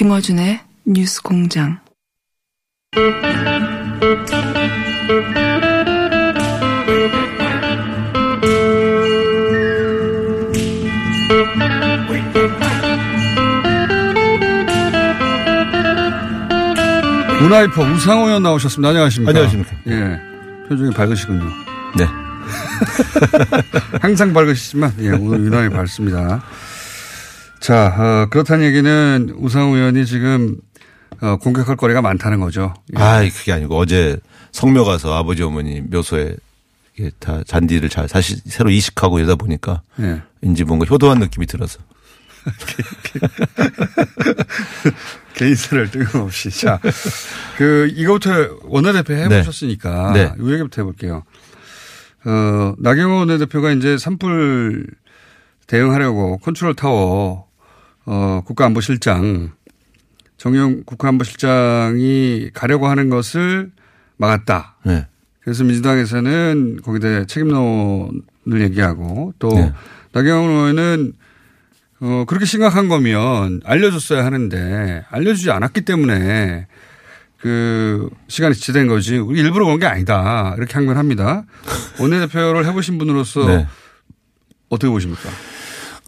김어준의 뉴스 공장. 문화이퍼 우상호 의원 나오셨습니다. 안녕하십니까. 안녕하십니까. 예. 표정이 밝으시군요. 네. 항상 밝으시지만, 예, 오늘 유난히 밝습니다. 자, 어, 그렇다는 얘기는 우상호 의원이 지금, 어, 공격할 거리가 많다는 거죠. 예. 아, 그게 아니고 어제 성묘 가서 아버지 어머니 묘소에 이게 다 잔디를 잘 다시 새로 이식하고 이러다 보니까 예. 왠지 뭔가 효도한 느낌이 들어서. 개인사를 뜬금없이. 자, 그, 이거부터 원내대표 해보셨으니까. 네. 이 얘기부터 해볼게요. 어, 나경원 원내대표가 이제 산불 대응하려고 컨트롤 타워, 어, 국가안보실장, 정의용 국가안보실장이 가려고 하는 것을 막았다. 네. 그래서 민주당에서는 거기다 책임론을 얘기하고 또 네. 나경원 의원은 어, 그렇게 심각한 거면 알려줬어야 하는데 알려주지 않았기 때문에 그 시간이 지체된 거지 우리 일부러 그런 게 아니다. 이렇게 항변합니다. 원내대표를 해보신 분으로서 네. 어떻게 보십니까?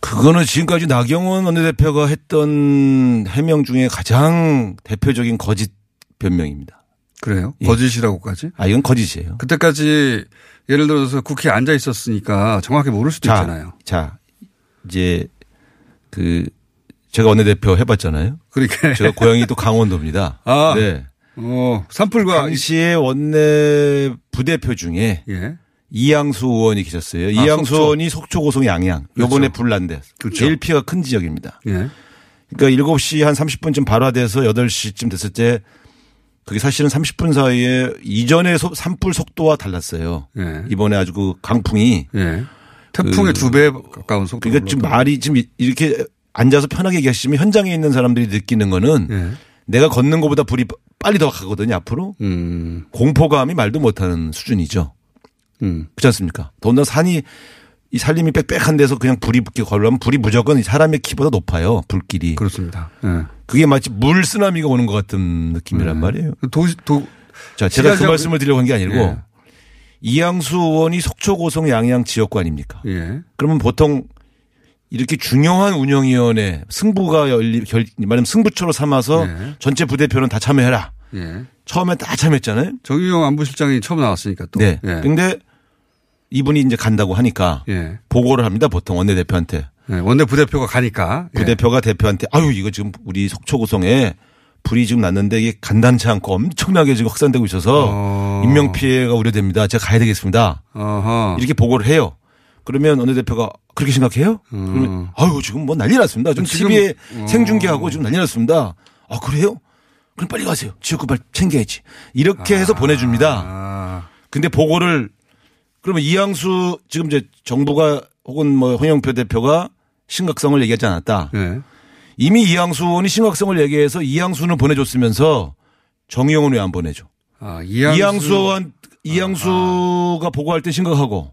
그거는 지금까지 나경원 원내대표가 했던 해명 중에 가장 대표적인 거짓 변명입니다. 그래요? 예. 거짓이라고까지? 아, 이건 거짓이에요. 그때까지 예를 들어서 국회에 앉아 있었으니까 정확히 모를 수도 있잖아요. 자, 이제 그 제가 원내대표 해봤잖아요. 그러니까 제가 고향이 또 강원도입니다. 아. 네. 어, 산불과 당시에 원내 부대표 중에 예. 이양수 의원이 계셨어요. 아, 이양수. 의원이 속초 고성 양양. 요번에 그렇죠. 불난데 그렇죠. 제일 피해가 큰 지역입니다. 예. 그러니까 7시 한 30분쯤 발화돼서 8시쯤 됐을 때 그게 사실은 30분 사이에 이전의 소- 산불 속도와 달랐어요. 예. 이번에 아주 그 강풍이 예. 태풍의 그- 두배 가까운 속도. 그러니까 지금 말이 지금 이렇게 앉아서 편하게 얘기하시면 현장에 있는 사람들이 느끼는 거는 예. 내가 걷는 것보다 불이 빨리 더 가거든요, 앞으로. 음. 공포감이 말도 못하는 수준이죠. 음. 그렇지 않습니까? 더군다나 산이 이 산림이 빽빽한 데서 그냥 불이 붙게 걸려면 불이 무조건 이 사람의 키보다 높아요. 불길이. 그렇습니다. 예. 그게 마치 물 쓰나미가 오는 것 같은 느낌이란 네. 말이에요. 도시, 도, 자, 제가 그 말씀을 드리려고 한 게 아니고 예. 이양수 의원이 속초 고성 양양 지역구 아닙니까? 예. 그러면 보통 이렇게 중요한 운영위원회 승부가 열리 결 말하면 승부처로 삼아서 예. 전체 부대표는 다 참여해라. 예. 처음에 다 참여했잖아요. 정의용 안보실장이 처음 나왔으니까 또. 네. 예. 근데 이분이 이제 간다고 하니까 예. 보고를 합니다. 보통 원내대표한테. 예. 원내 부대표가 가니까. 예. 부대표가 대표한테 아유 이거 지금 우리 속초 고성에 불이 지금 났는데 이게 간단치 않고 엄청나게 지금 확산되고 있어서 어. 인명 피해가 우려됩니다. 제가 가야 되겠습니다. 어허. 이렇게 보고를 해요. 그러면 원내대표가 그렇게 생각해요? 그러면 아유 지금 뭐 난리 났습니다. 지금 음. 지금- TV에 어. 생중계하고 지금 난리 났습니다. 아 그래요? 그럼 빨리 가세요. 지역구 빨리 챙겨야지. 이렇게 해서 보내줍니다. 아. 근데 보고를 그러면 이양수 지금 이제 정부가 혹은 뭐 홍영표 대표가 심각성을 얘기하지 않았다. 예. 이미 이양수 의원이 심각성을 얘기해서 이양수는 보내줬으면서 정의용은 왜 안 보내줘? 아, 이양수. 이양수한 이양수가 보고할 때 심각하고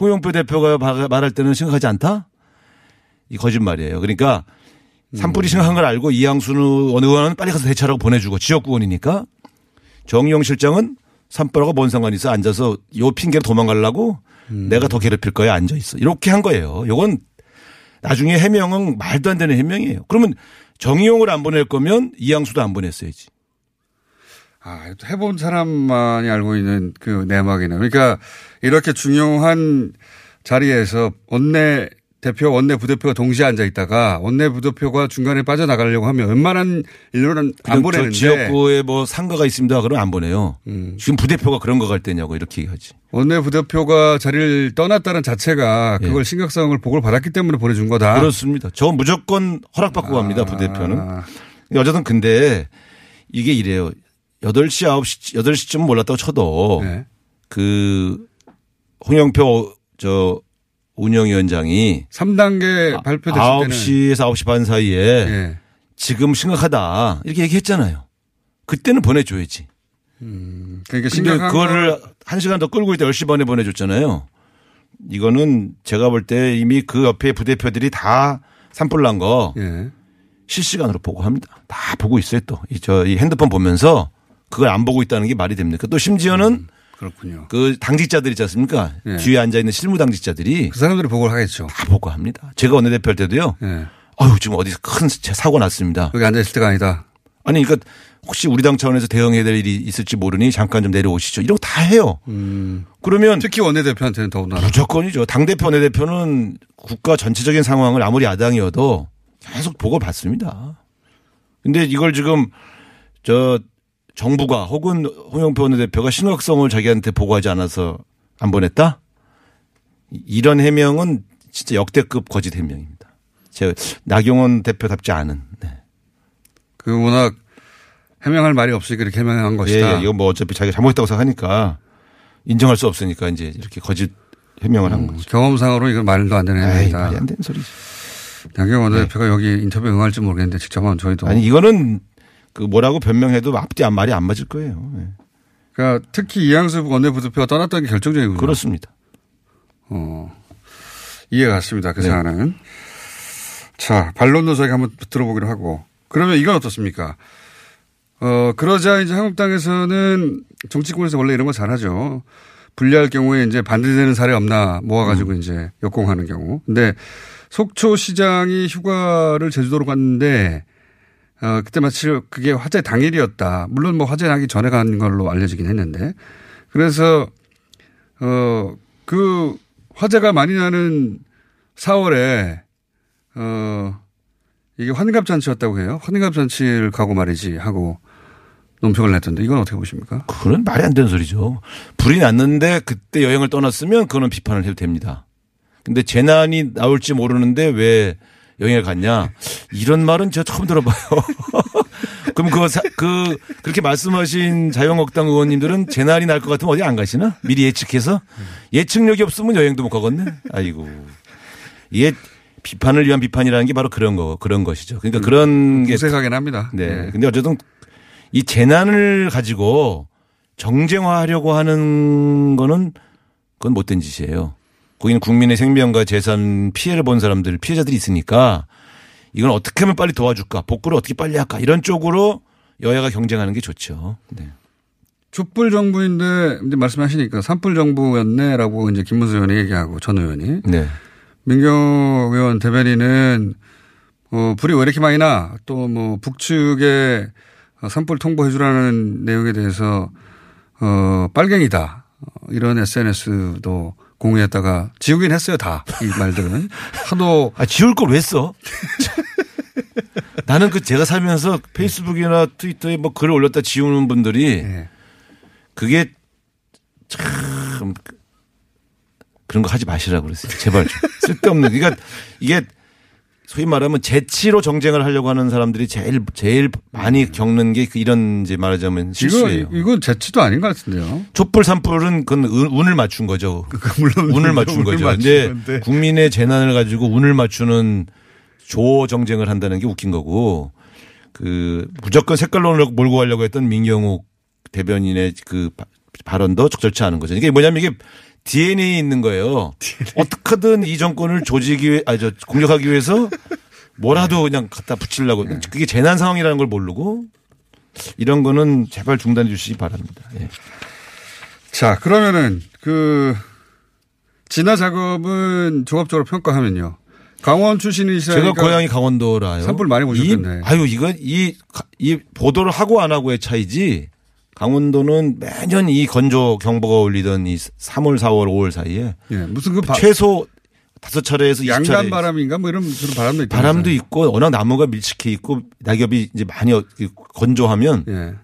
홍영표 대표가 바- 말할 때는 심각하지 않다? 이 거짓말이에요. 그러니까 산불이 심각한 걸 알고 이양순 의원은 빨리 가서 대처하라고 보내주고 지역구원이니까 정의용 실장은 산불하고 뭔 상관이 있어 앉아서 요 핑계로 도망가려고 내가 더 괴롭힐 거야 앉아 있어 이렇게 한 거예요. 요건 나중에 해명은 말도 안 되는 해명이에요. 그러면 정의용을 안 보낼 거면 이양수도 안 보냈어야지. 아, 해본 사람만이 알고 있는 그 내막이네. 그러니까 이렇게 중요한 자리에서 원내 대표, 원내 부대표가 동시에 앉아 있다가 원내 부대표가 중간에 빠져나가려고 하면 웬만한 일로는 안 보내는데 지역구에 뭐 상가가 있습니다. 그러면 안 보내요. 음. 지금 부대표가 그런 거 갈 때냐고 이렇게 얘기하지. 원내 부대표가 자리를 떠났다는 자체가 예. 그걸 심각성을 보고를 받았기 때문에 보내준 거다. 그렇습니다. 저 무조건 허락받고 갑니다. 부대표는. 아, 어쨌든 근데 이게 이래요. 8시, 9시, 8시쯤 몰랐다고 쳐도 네. 그 홍영표 저 운영위원장이 3단계 발표됐을 때는 9시에서 9시 반 사이에 예. 지금 심각하다 이렇게 얘기했잖아요. 그때는 보내줘야지. 그러니까 근데 심각한 그거를 한 시간 더 끌고 있다 10시 반에 보내줬잖아요. 이거는 제가 볼 때 이미 그 옆에 부대표들이 다 산불 난거 예. 실시간으로 보고합니다. 다 보고 있어요 또. 이 저 이 핸드폰 보면서 그걸 안 보고 있다는 게 말이 됩니까? 또 심지어는 그렇군요. 그 당직자들 있지 않습니까? 예. 뒤에 앉아 있는 실무 당직자들이 그 사람들이 보고를 하겠죠. 다 보고합니다. 제가 원내대표 할 때도요. 예. 아유 지금 어디서 큰 사고 났습니다. 여기 앉아 있을 때가 아니다. 아니 그러니까 혹시 우리 당 차원에서 대응해야 될 일이 있을지 모르니 잠깐 좀 내려오시죠. 이런 거 다 해요. 그러면 특히 원내대표한테는 더군다나. 무조건이죠. 당 대표, 원내대표는 국가 전체적인 상황을 아무리 야당이어도 계속 보고를 받습니다. 근데 이걸 지금 저 정부가 혹은 홍영표 원내대표가 심각성을 자기한테 보고하지 않아서 안 보냈다? 이런 해명은 진짜 역대급 거짓 해명입니다. 제가 나경원 대표답지 않은. 네. 그 워낙 해명할 말이 없으니까 이렇게 해명한 예, 것이다. 예, 이거 뭐 어차피 자기가 잘못했다고 생각하니까 인정할 수 없으니까 이제 이렇게 거짓 해명을 한 거죠. 경험상으로 이건 말도 안 되는 해명이다. 말이 안 되는 소리죠. 나경원 원내대표가 여기 인터뷰 응할지 모르겠는데 직접은 저희도. 아니 이거는 그 뭐라고 변명해도 앞뒤 안 말이 안 맞을 거예요. 예. 그러니까 특히 이양수 원내부대표가 떠났다는 게 결정적이군요. 그렇습니다. 어, 이해가 갔습니다. 그 네. 사안은. 자, 반론도 저희가 한번 들어보기로 하고. 그러면 이건 어떻습니까? 어, 그러자 이제 한국당에서는 정치권에서 원래 이런 거 잘하죠. 분리할 경우에 이제 반대되는 사례 없나 모아가지고 음. 이제 역공하는 경우. 근데 속초 시장이 휴가를 제주도로 갔는데 어, 그때 마치 그게 화재 당일이었다. 물론 뭐 화재 나기 전에 간 걸로 알려지긴 했는데. 그래서, 어, 그 화재가 많이 나는 4월에, 어, 이게 환갑잔치였다고 해요. 환갑잔치를 가고 말이지 하고 논평을 냈던데 이건 어떻게 보십니까? 그건 말이 안 되는 소리죠. 불이 났는데 그때 여행을 떠났으면 그거는 비판을 해도 됩니다. 근데 재난이 나올지 모르는데 왜 여행을 갔냐? 이런 말은 제가 처음 들어봐요. 그럼 그거 사- 그 그렇게 말씀하신 자유한국당 의원님들은 재난이 날 것 같으면 어디 안 가시나? 미리 예측해서 예측력이 없으면 여행도 못 가겠네. 아이고 이게 비판을 위한 비판이라는 게 바로 그런 거 그런 것이죠. 그러니까 그런 게 생각하긴 합니다. 네. 근데 어쨌든 이 재난을 가지고 정쟁화하려고 하는 거는 그건 못된 짓이에요. 거기는 국민의 생명과 재산 피해를 본 사람들, 피해자들이 있으니까 이건 어떻게 하면 빨리 도와줄까? 복구를 어떻게 빨리 할까? 이런 쪽으로 여야가 경쟁하는 게 좋죠. 네. 촛불 정부인데 이제 말씀하시니까 산불 정부였네라고 이제 김문수 의원이 얘기하고 전 의원이 네. 민경 의원 대변인은 어, 불이 왜 이렇게 많이 나? 또 뭐 북측에 어, 산불 통보해 주라는 내용에 대해서 어, 빨갱이다. 어, 이런 SNS도 공유했다가 지우긴 했어요, 다. 이 말들은. 하도 아, 지울 걸 왜 써? 나는 그 제가 살면서 페이스북이나 트위터에 뭐 글을 올렸다 지우는 분들이 예. 그게 참 그런 거 하지 마시라고 그랬어요. 제발 좀. 쓸데없는. 그러니까 이게 소위 말하면 재치로 정쟁을 하려고 하는 사람들이 제일 제일 많이 겪는 게그 이런 이제 말하자면 실수예요. 이거, 이건 재치도 아닌 것 같은데요. 촛불 산불은 그건 운- 운을 맞춘 거죠. 물론 운을 맞춘 운을 거죠. 근데 건데. 국민의 재난을 가지고 운을 맞추는 조 정쟁을 한다는 게 웃긴 거고 그 무조건 색깔론을 몰고 가려고 했던 민경욱 대변인의 그 바- 발언도 적절치 않은 거죠. 이게 뭐냐면 이게 DNA에 있는 거예요. 어떻게든 이 정권을 조지기 위해, 아니, 저, 공격하기 위해서 뭐라도 그냥 갖다 붙이려고 그게 재난 상황이라는 걸 모르고 이런 거는 제발 중단해 주시기 바랍니다. 예. 자, 그러면은 그 진화 작업은 종합적으로 평가하면요. 강원 출신이시라니까 제가 고향이 강원도라요. 산불 많이 보셨겠네. 이, 아유, 이거 이, 이 보도를 하고 안 하고의 차이지. 강원도는 매년 이 건조 경보가 울리던 이 3월, 4월, 5월 사이에 예, 무슨 그 바, 최소 다섯 차례에서 20차례 양간 바람인가 뭐 이런 그런 바람도 있다. 바람도 있고 워낙 나무가 밀집해 있고 낙엽이 이제 많이 어- 건조하면 예.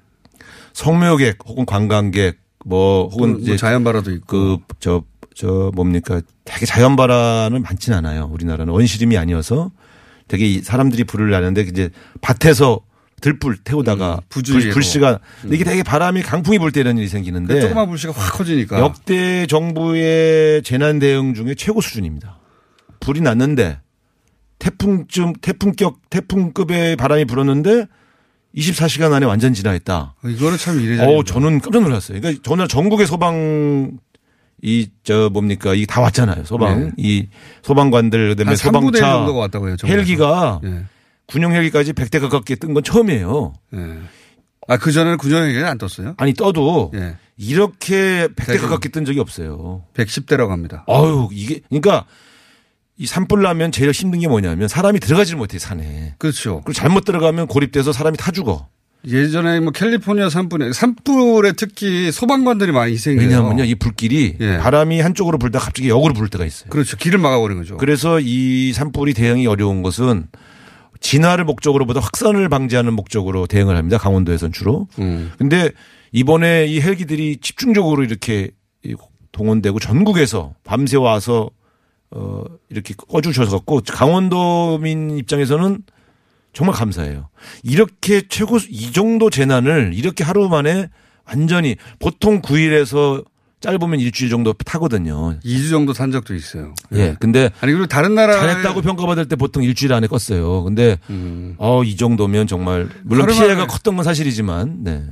성묘객 혹은 관광객 뭐 혹은 뭐 이제 자연 발화도 있고. 그저저 뭡니까 되게 자연 발화는 많진 않아요. 우리나라는 원시림이 아니어서 되게 이 사람들이 불을 나는데 이제 밭에서 들불 태우다가 음, 부주의로. 불, 불씨가 근데 이게 되게 바람이 강풍이 불 때 이런 일이 생기는데 그 조그만 불씨가 확 커지니까. 역대 정부의 재난 대응 중에 최고 수준입니다. 불이 났는데 태풍쯤 태풍격 태풍급의 바람이 불었는데 24시간 안에 완전 진화했다. 어, 이거는 참 이례적이다. 어, 저는 깜짝 놀랐어요. 그러니까 저는 전국의 소방 이 저 뭡니까 이 다 왔잖아요. 소방 네. 이 소방관들 그다음에 한 3분의 1 소방차. 헬기가 예. 군용 헬기까지 100대 가깝게 뜬 건 처음이에요. 예. 아, 그전에는 군용 헬기는 안 떴어요? 아니 떠도 예. 이렇게 100대 대금. 가깝게 뜬 적이 없어요. 110대라고 합니다. 아유 이게 그러니까 이 산불 나면 제일 힘든 게 뭐냐면 사람이 들어가지를 못해 산에. 그렇죠. 그리고 잘못 들어가면 고립돼서 사람이 타 죽어. 예전에 뭐 캘리포니아 산불에 산불에 특히 소방관들이 많이 희생돼요. 왜냐하면요 이 불길이 예. 바람이 한쪽으로 불다 갑자기 역으로 불 때가 있어요. 그렇죠. 길을 막아버리는 거죠. 그래서 이 산불이 대응이 어려운 것은 진화를 목적으로보다 확산을 방지하는 목적으로 대응을 합니다. 강원도에선 주로. 음. 근데 이번에 이 헬기들이 집중적으로 이렇게 이 동원되고 전국에서 밤새 와서 어 이렇게 꺼주셔서 갖고 강원도민 입장에서는 정말 감사해요. 이렇게 최고 이 정도 재난을 이렇게 하루 만에 완전히 보통 9일에서 짧으면 일주일 정도 타거든요. 2주 정도 탄 적도 있어요. 예. 근데 아니 그리고 다른 나라 잘했다고 평가받을 때 보통 일주일 안에 껐어요. 근데 음. 어, 이 정도면 정말 물론 피해가 컸던 건 사실이지만 네.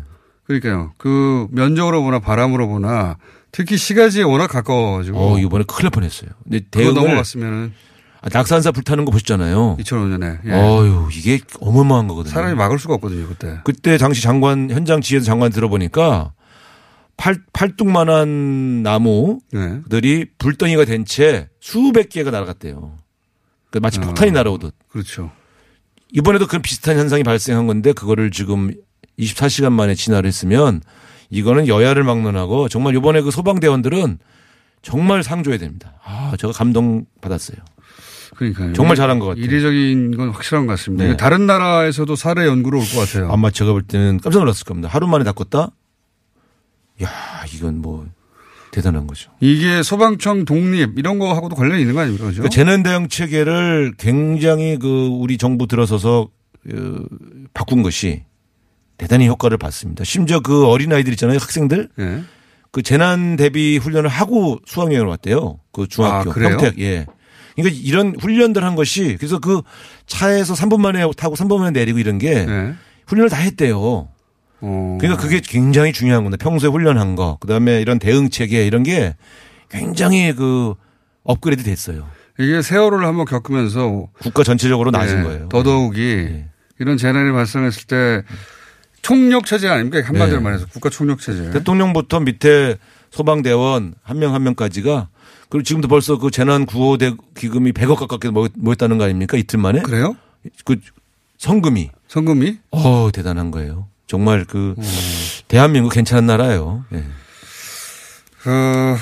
그러니까요. 그 면적으로 보나 바람으로 보나 특히 시가지에 워낙 가까워가지고 어, 이번에 큰일 날 뻔했어요. 근데 대응을 넘어갔으면은 아, 낙산사 불타는 거 보셨잖아요. 2005년에 예. 어유 이게 어마어마한 거거든요. 사람이 막을 수가 없거든요 그때. 그때 당시 장관 현장 지휘에서 장관 들어보니까 팔 팔뚝만한 나무들이 네. 불덩이가 된 채 수백 개가 날아갔대요. 그 마치 어. 폭탄이 날아오듯. 그렇죠. 이번에도 그런 비슷한 현상이 발생한 건데 그거를 지금 24시간 만에 진화를 했으면 이거는 여야를 막론하고 정말 이번에 그 소방대원들은 정말 상 줘야 됩니다. 아, 제가 감동 받았어요. 그러니까요. 정말 잘한 것 같아요. 이례적인 건 확실한 것 같습니다. 네. 다른 나라에서도 사례 연구로 올 것 같아요. 아마 제가 볼 때는 깜짝 놀랐을 겁니다. 하루 만에 다 껐다? 야, 이건 뭐 대단한 거죠. 이게 소방청 독립 이런 거하고도 관련이 있는 거 아닙니까? 그죠? 그 재난 대응 체계를 굉장히 그 우리 정부 들어서서 그 바꾼 것이 대단히 효과를 봤습니다. 심지어 그 어린 아이들 있잖아요, 학생들. 예. 그 재난 대비 훈련을 하고 수학 여행을 왔대요. 그 중학교 아? 평택 예. 그러니까 이런 훈련들 한 것이 그래서 그 차에서 3분 만에 타고 3분 만에 내리고 이런 게 예. 훈련을 다 했대요. 어. 그러니까 그게 굉장히 중요한 건데 평소에 훈련한 거 그다음에 이런 대응 체계 이런 게 굉장히 그 업그레이드 됐어요. 이게 세월을 한번 겪으면서 국가 전체적으로 낮은 예, 거예요. 더더욱이 예. 이런 재난이 발생했을 때 총력 체제 아닙니까? 한마디로 네. 말해서 국가 총력 체제. 대통령부터 밑에 소방대원 한 명 한 명까지가 그리고 지금도 벌써 그 재난 구호 대 기금이 100억 가깝게 모였- 모였다는 거 아닙니까? 이틀 만에 그래요? 그 성금이 성금이? 어 대단한 거예요. 정말 그 음. 대한민국 괜찮은 나라예요. 예. 어,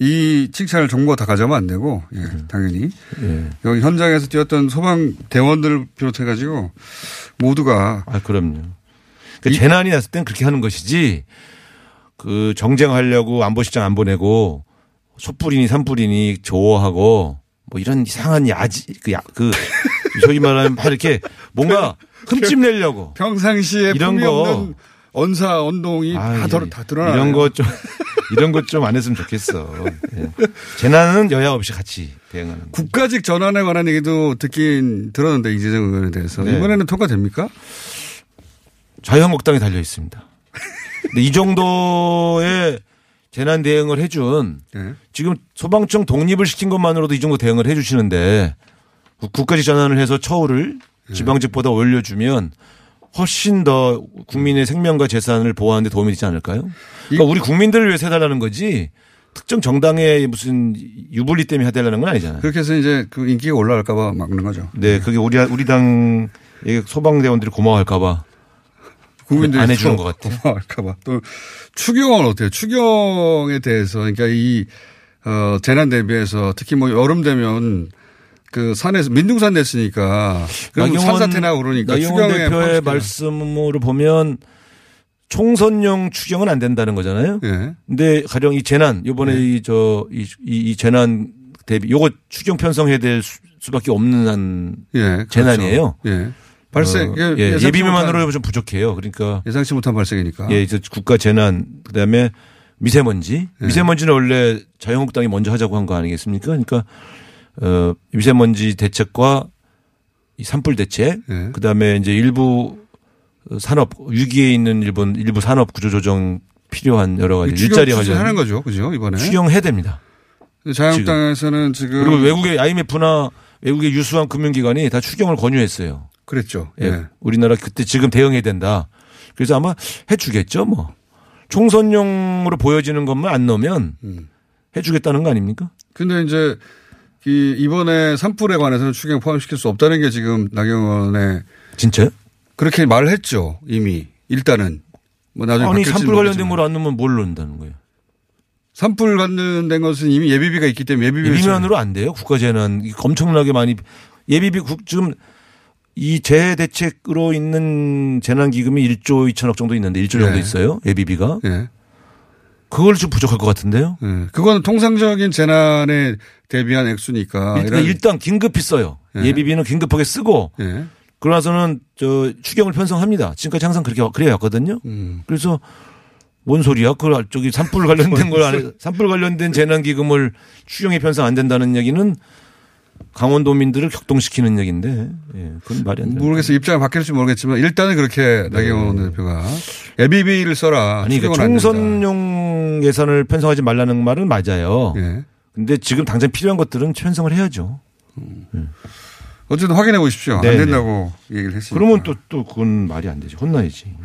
이 칭찬을 정부가 다 가져가면 안 되고, 예, 음. 당연히. 예. 여기 현장에서 뛰었던 소방 대원들을 비롯해 가지고 모두가 아 그럼요. 그 재난이 났을 땐 그렇게 하는 것이지 그 정쟁하려고 안보실장 안 보내고 촛불이니 산불이니 조어하고 뭐 이런 이상한 야지 그, 야, 그 소위 말하면 막 이렇게 뭔가 흠집 내려고 평상시에 이런 거. 언사, 언동이 다, 아이, 드러, 다 드러나. 이런 거좀 이런 것 좀 안 했으면 좋겠어. 예. 재난은 여야 없이 같이 대응하는. 거. 국가직 전환에 관한 얘기도 듣긴 들었는데 이재정 의원에 대해서 네. 이번에는 통과됩니까? 자유한국당에 달려 있습니다. 근데 이 정도의 재난 대응을 해준 예. 지금 소방청 독립을 시킨 것만으로도 이 정도 대응을 해 주시는데 국가직 전환을 해서 처우를 예. 지방직보다 올려주면 훨씬 더 국민의 생명과 재산을 보호하는 데 도움이 되지 않을까요? 그러니까 우리 국민들을 위해서 해달라는 거지 특정 정당의 무슨 유불리 때문에 해달라는 건 아니잖아요. 그렇게 해서 이제 그 인기가 올라갈까봐 막는 거죠. 네, 그게 우리 우리 당의 소방대원들이 고마워할까봐 국민들이 안 해주는 또것 같아요. 고마워할까봐. 또 추경은 어때요? 추경에 대해서 그러니까 이 어, 재난 대비해서 특히 뭐 여름 되면 그 산에서 민둥산 냈으니까 그럼 산사태나 그러니까 나경원 추경에 대표의. 말씀으로 보면 총선용 추경은 안 된다는 거잖아요. 예. 근데 가령 이 재난 요번에 이저이이 재난 대비 요거 추경 편성해야 될 수, 수밖에 없는 한 예. 그렇죠. 재난이에요. 예. 발생 어, 예, 예상치 예비만으로 못한- 좀 부족해요. 그러니까 예상치 못한 발생이니까. 예, 이제 국가 재난 그다음에 미세먼지. 예. 미세먼지는 원래 자유한국당이 먼저 하자고 한 거 아니겠습니까? 그러니까 어 미세먼지 대책과 이 산불 대책, 예. 그다음에 이제 일부 산업 위기에 있는 일본 일부 산업 구조 조정 필요한 여러 가지 일자리 관련 거죠, 그죠 이번에. 추경해야 됩니다. 자유한국당에서는 지금 그리고 외국의 IMF나 외국의 유수한 금융기관이 다 추경을 권유했어요. 그랬죠. 예. 예. 우리나라 그때 지금 대응해야 된다. 그래서 아마 해주겠죠, 뭐. 총선용으로 보여지는 것만 안 넣으면 음. 해주겠다는 거 아닙니까? 근데 이제 이 이번에 산불에 관해서는 추경 포함시킬 수 없다는 게 지금 나경원의 진짜요? 그렇게 말을 했죠 이미 일단은 뭐 나중에 아니, 산불 관련된. 걸 안 넣으면 뭘 넣는다는 거예요? 산불 관련된 것은 이미 예비비가 있기 때문에 예비비 예비면으로 안 돼요. 국가재난 엄청나게 많이 예비비 국 지금 이 재해 대책으로 있는 재난 기금이 1조 2천억 정도 있는데 1조 정도 네. 있어요. 예비비가. 예. 그걸 좀 부족할 것 같은데요. 예. 그거는 통상적인 재난에 대비한 액수니까 일단, 일단 긴급히 써요. 네. 예비비는 긴급하게 쓰고 예. 그러나서는 저 추경을 편성합니다. 지금까지 항상 그렇게 그래 왔거든요. 음. 그래서 뭔 소리야? 그 저기 산불 관련된 걸 안. 산불 관련된 재난 기금을 추경에 편성 안 된다는 얘기는 강원도민들을 격동시키는 얘기인데, 예, 그건 말이 안 돼. 모르겠어요. 입장이 바뀔지 모르겠지만 일단은 그렇게 나경원 대표가 예비비를 써라. 네. 아니, 그러니까. 총선용 예산을 편성하지 말라는 말은 맞아요. 예. 근데 지금 당장 필요한 것들은 편성을 해야죠. 어쨌든 확인해 보십시오. 안 네네. 된다고 얘기를 했으니까. 그러면 또, 또 그건 말이 안 되지. 혼나야지.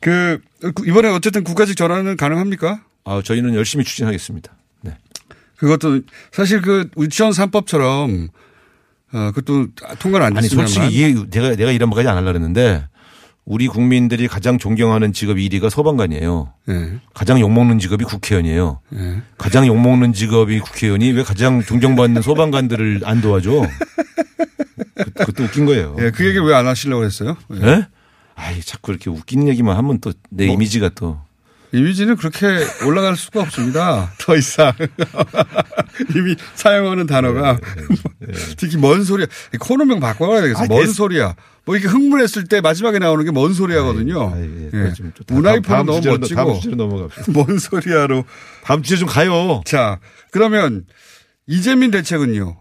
그 이번에 어쨌든 국가직 전환은 가능합니까? 아, 저희는 열심히 추진하겠습니다. 네. 그것도 사실 그 유치원 3법처럼 어 그것도 통과를 안 아니, 됐으면 솔직히 이해, 내가, 내가 이런 말까지 안 하려고 했는데 우리 국민들이 가장 존경하는 직업 1위가 소방관이에요. 예. 가장 욕먹는 직업이 국회의원이에요. 예. 가장 욕먹는 직업이 국회의원이 왜 가장 존경받는 소방관들을 안 도와줘? 그, 그것도 웃긴 거예요. 예, 그 얘기를 왜 안 하시려고 했어요? 예. 예? 아이, 자꾸 이렇게 웃기는 얘기만 하면 또내 뭐. 이미지가 또. 이미지는 그렇게 올라갈 수가 없습니다. 더 이상. 이미 사용하는 단어가 특히 뭔 소리야. 코너명 바꿔야 되겠어. 아, 뭔 됐- 소리야. 뭐 이렇게 흥분했을 때 마지막에 나오는 게 뭔 소리야거든요. 아이, 예, 예. 문화이프는 다음 너무 주제로, 멋지고 다음 주제로 넘어갑시다. 뭔 소리야로. 다음 주제 좀 가요. 자, 그러면 이재민 대책은요.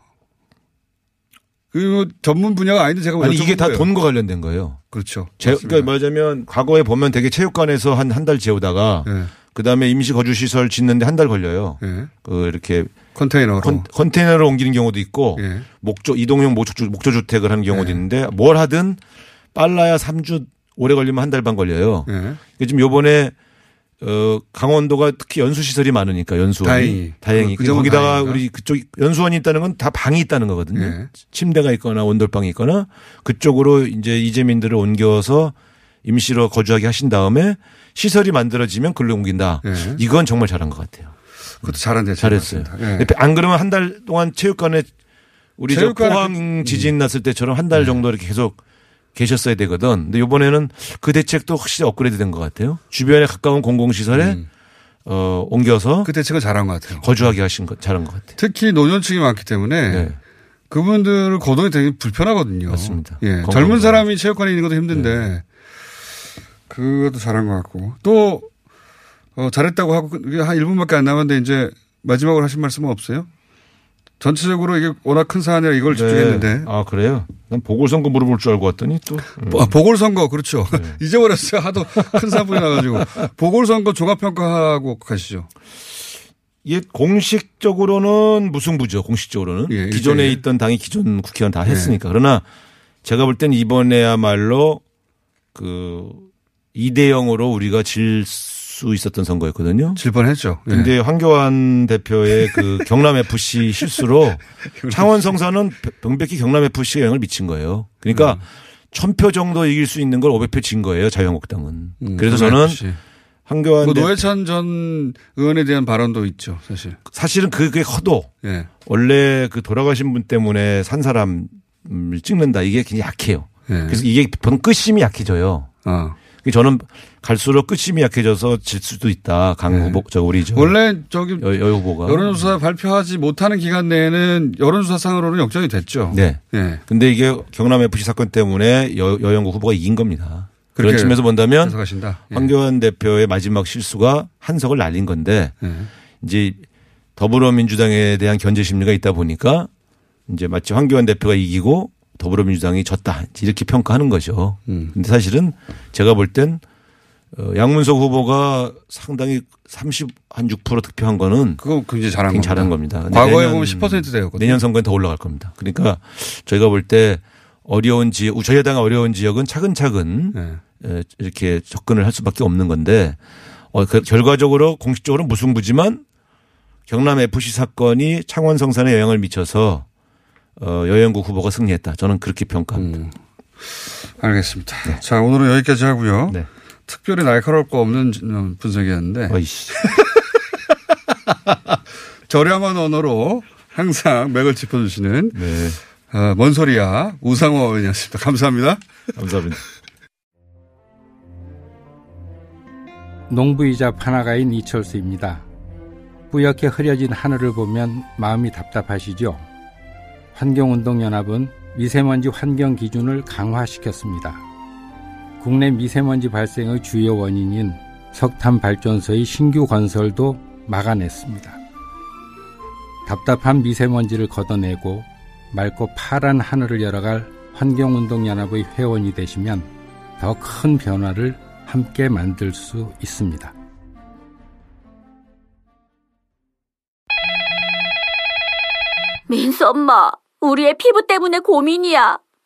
그 전문 분야가 아닌데 제가 아니, 이게 다. 돈과 관련된 거예요. 그렇죠. 제. 그러니까 말하자면 과거에 보면 되게 체육관에서 한 한달 재우다가 예. 그 다음에 임시 거주 시설 짓는데 한 달 걸려요. 예. 그 이렇게 컨테이너로. 컨, 컨테이너로 옮기는 경우도 있고 예. 목조 이동형 목조, 목조 주택을 하는 경우도 예. 있는데 뭘 하든 빨라야 3주 오래 걸리면 한 달 반 걸려요. 예. 지금 요번에 어 강원도가 특히 연수 시설이 많으니까 연수원이 다행히. 다행히 그- 거기다가. 우리 그쪽 연수원이 있다는 건 다 방이 있다는 거거든요. 예. 침대가 있거나 온돌방이 있거나 그쪽으로 이제 이재민들을 옮겨서 임시로 거주하게 하신 다음에 시설이 만들어지면 글로 옮긴다. 예. 이건 정말 잘한 것 같아요. 그것도 잘한 대책. 잘했어요. 예. 안 그러면 한 달 동안 체육관에 우리 저 포항 그- 음. 지진 났을 때처럼 한 달 정도 이렇게 계속 계셨어야 되거든. 근데 이번에는 그 대책도 확실히 업그레이드 된 것 같아요. 주변에 가까운 공공시설에 어, 옮겨서 음. 그 대책은 잘한 것 같아요. 거주하게 하신 것 잘한 것 같아요. 특히 노년층이 많기 때문에 네. 그분들 거동이 되게 불편하거든요. 맞습니다. 예. 젊은. 사람이 체육관에 있는 것도 힘든데 네. 그것도 잘한 것 같고 또 어, 잘했다고 하고 이게 한 1분밖에 안 남았는데 이제 마지막으로 하신 말씀은 없어요? 전체적으로 이게 워낙 큰 사안이라 이걸 집중했는데 네. 아 그래요? 난 보궐선거 물어볼 줄 알고 왔더니 또 음. 아, 보궐선거 그렇죠. 네. 잊어버렸어요. 하도 큰 사분이 나가지고 보궐선거 종합평가하고 가시죠. 이게 공식적으로는 무승부죠. 공식적으로는 예, 기존에 일대일. 있던 당이 기존 국회의원 다 했으니까. 그러나 제가 볼 땐 이번에야말로 그 2대 0으로 우리가 질 수 있었던 선거였거든요. 질 뻔했죠. 예. 근데 황교안 대표의 그 경남 FC 실수로 창원 성사는 병백희 경남 FC가 영향을 미친 거예요. 그러니까 음. 천표 정도 이길 수 있는 걸 500표 진 거예요. 자유한국당은. 음, 그래서 저는 역시. 황교안 뭐대 노회찬 전 의원에 대한 발언도 있죠, 사실. 사실은 그게 커도 예. 원래 그 돌아가신 분 때문에 산 사람을 찍는다 이게 굉장히 약해요. 예. 그래서 이게 보통 끝심이 약해져요. 어. 저는 갈수록 끝심이 약해져서 질 수도 있다. 강 네. 후보, 저 우리 저 원래 저기 여, 여 후보가. 여론조사 발표하지 못하는 기간 내에는 여론조사상으로는 역전이 됐죠. 네. 예. 근데 이게 경남 FC 사건 때문에 여, 여영구 후보가 이긴 겁니다. 그런 측면에서 본다면 해석하신다. 예. 황교안 대표의 마지막 실수가 한석을 날린 건데 예. 이제 더불어민주당에 대한 견제 심리가 있다 보니까 이제 마치 황교안 대표가 이기고 더불어민주당이 졌다 이렇게 평가하는 거죠. 음. 근데 사실은 제가 볼땐 어, 양문석 후보가 상당히 30한6% 득표한 거는 그거 굉장히 잘한 굉장히 겁니다. 잘한 겁니다. 과거에 내년- 보면 10%대였거든요. 내년 선거엔 더 올라갈 겁니다. 그러니까 저희가 볼 때 어려운 지역, 저희 당 어려운 지역은 차근차근 예. 에, 이렇게 접근을 할 수밖에 없는 건데 어, 그 결과적으로 공식적으로 무승부지만 경남 FC 사건이 창원 성산에 영향을 미쳐서 어, 여영구 후보가 승리했다. 저는 그렇게 평가합니다. 음. 알겠습니다. 자, 오늘은 여기까지 하고요. 네. 특별히 날카로울 거 없는 음, 분석이었는데 어이씨. 저렴한 언어로 항상 맥을 짚어주시는 네. 어, 뭔 소리야 우상호 의원이었습니다. 감사합니다. 감사합니다. 농부이자 판화가인 이철수입니다. 뿌옇게 흐려진 하늘을 보면 마음이 답답하시죠? 환경운동연합은 미세먼지 환경 기준을 강화시켰습니다. 국내 미세먼지 발생의 주요 원인인 석탄 발전소의 신규 건설도 막아냈습니다. 답답한 미세먼지를 걷어내고 맑고 파란 하늘을 열어갈 환경운동연합의 회원이 되시면 더 큰 변화를 함께 만들 수 있습니다. 민수 엄마, 우리 애 피부 때문에 고민이야.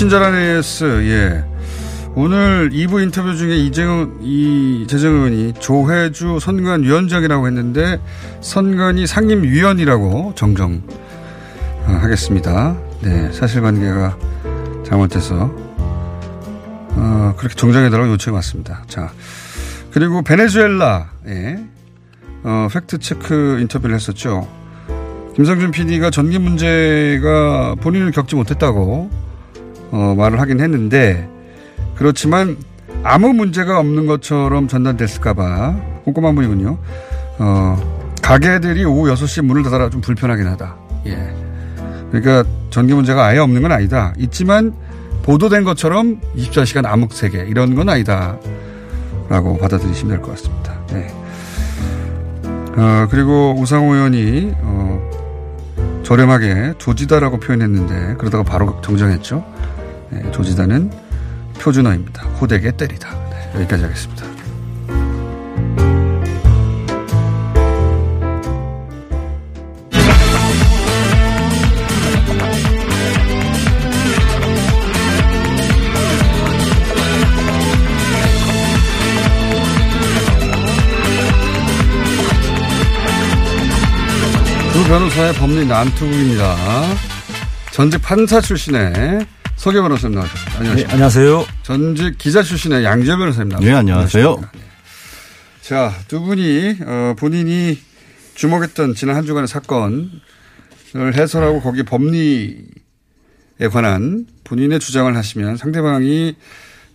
친절한 AS, 예. 오늘 2부 인터뷰 중에 이재훈, 이, 재정 의원이 조혜주 선관 위원장이라고 했는데 선관위 상임위원이라고 정정 어, 하겠습니다. 네, 사실관계가 잘못돼서 어, 그렇게 정정해달라고 요청해 왔습니다. 자, 그리고 베네수엘라, 예. 어, 팩트체크 인터뷰를 했었죠. 김상준 PD가 전기 문제가 본인을 겪지 못했다고 어, 말을 하긴 했는데 그렇지만 아무 문제가 없는 것처럼 전달됐을까봐 꼼꼼한 분이군요. 어, 가게들이 오후 6시 문을 닫아라 좀 불편하긴 하다. 예. 그러니까 전기 문제가 아예 없는 건 아니다. 있지만 보도된 것처럼 24시간 암흑 세계 이런 건 아니다. 라고 받아들이시면 될 것 같습니다. 네. 어, 그리고 우상호 의원이 어, 저렴하게 조지다라고 표현했는데 그러다가 바로 정정했죠. 네, 조지다는 표준어입니다. 호되게 때리다. 네, 여기까지 하겠습니다. 두 변호사의 법리 난투입니다. 전직 판사 출신의 서계 변호사님 나오셨습니다. 안녕하세요. 네, 안녕하세요. 전직 기자 출신의 양재 변호사님 나오셨습니다. 네, 안녕하세요. 자, 두 분이 어, 본인이 주목했던 지난 한 주간의 사건을 해설하고 거기 법리에 관한 본인의 주장을 하시면 상대방이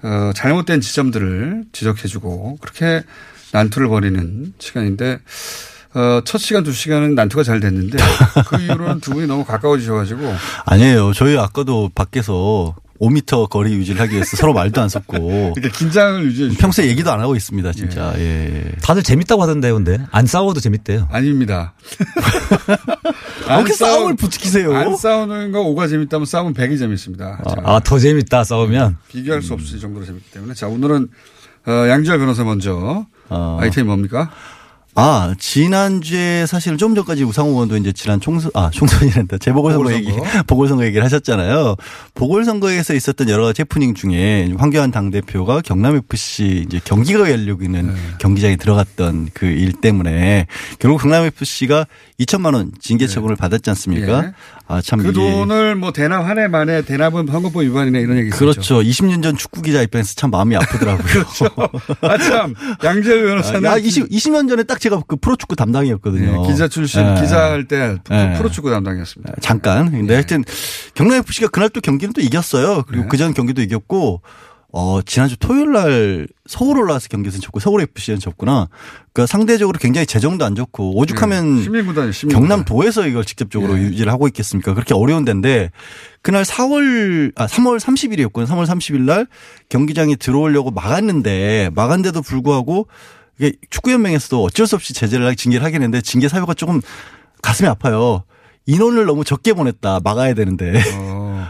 어, 잘못된 지점들을 지적해주고 그렇게 난투를 벌이는 시간인데 어, 첫 시간 두 시간은 난투가 잘 됐는데 그 이후로는 두 분이 너무 가까워지셔가지고 아니에요. 저희 아까도 밖에서 5미터 거리 유지를 하기 위해서 서로 말도 안 섞고. 이렇게 긴장을 유지해 주시고. 평소에 얘기도 안 하고 있습니다, 진짜. 예. 다들 재밌다고 하던데요, 근데. 안 싸워도 재밌대요. 아닙니다. 어떻게 싸움을 부추기세요? 안 싸우는 거 5가 재밌다면 싸움은 100이 재밌습니다. 자, 아, 더 재밌다, 싸우면. 비교할 수 없을 정도로 재밌기 때문에. 자, 오늘은 어, 양지열 변호사 먼저 어. 아이템이 뭡니까? 아, 지난주에 사실 좀 전까지 우상호 의원도 이제 지난 총선, 아, 총선이란다. 재보궐선거 얘기, 보궐선거 얘기를 하셨잖아요. 보궐선거에서 있었던 여러 가지 해프닝 중에 황교안 당대표가 경남FC 이제 경기가 열리고 있는 네. 경기장에 들어갔던 그 일 때문에 결국 경남FC가 2천만 원 징계 처분을 받았지 않습니까? 예. 아, 참. 그 돈을 뭐 대납 한 해 만에 대납은 선거법 위반이네 이런 얘기 있었죠. 그렇죠. 20년 전 축구 기자 입장에서 참 마음이 아프더라고요. 그렇죠. 아, 참. 양재열 변호사는. 아, 20, 20년 전에 딱 제가 그 프로축구 담당이었거든요. 네, 기자 출신, 예. 기자할 때 예. 프로축구 담당이었습니다. 잠깐. 근데 하여튼 경남FC가 그날 또 경기는 또 이겼어요. 그리고 네. 그전 경기도 이겼고 어, 지난주 토요일 날 서울 올라와서 경기에서 졌고 서울 FC는 졌구나. 그러니까 상대적으로 굉장히 재정도 안 좋고 오죽하면 네. 시민구단. 경남 도에서 이걸 직접적으로 예. 유지를 하고 있겠습니까? 그렇게 어려운 데인데 그날 4월 아 3월 30일이었거든요. 3월 30일 날 경기장에 들어오려고 막았는데 막았는데도 불구하고 이게 축구연맹에서도 어쩔 수 없이 제재를 하기 징계를 하긴 했는데 징계 사유가 조금 가슴이 아파요. 인원을 너무 적게 보냈다. 막아야 되는데.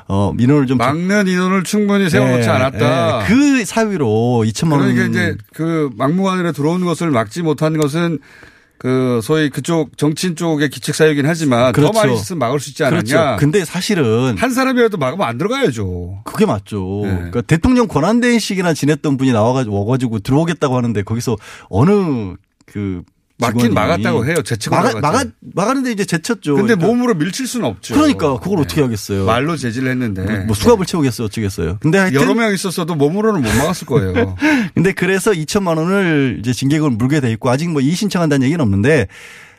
어, 인원을 좀 막는 인원을 충분히 세워놓지 예, 않았다. 예. 그 사유로 2천만 원. 그러니까 이제 그 막무가내로 들어오는 것을 막지 못한 것은 그 소위 그쪽 정치인 쪽의 기책 사유이긴 하지만 그렇죠. 더 많이 있으면 막을 수 있지 않았냐. 그렇죠. 근데 사실은 한 사람이라도 막으면 안 들어가야죠. 그게 맞죠. 네. 그러니까 대통령 권한대행식이나 지냈던 분이 나와가지고 와가지고 들어오겠다고 하는데 거기서 어느 그 막긴 직원이 막았다고 해요. 제치고 막아, 막았는데 이제 제쳤죠. 근데 그러니까 몸으로 밀칠 수는 없죠. 그러니까 그걸 어떻게 하겠어요. 말로 제지를 했는데. 뭐 수갑을 채우겠어요. 어쩌겠어요. 근데 하여튼 여러 명 있었어도 몸으로는 못 막았을 거예요. 근데 그래서 2천만 원을 이제 징계금을 물게 돼 있고 아직 뭐 이의 신청한다는 얘기는 없는데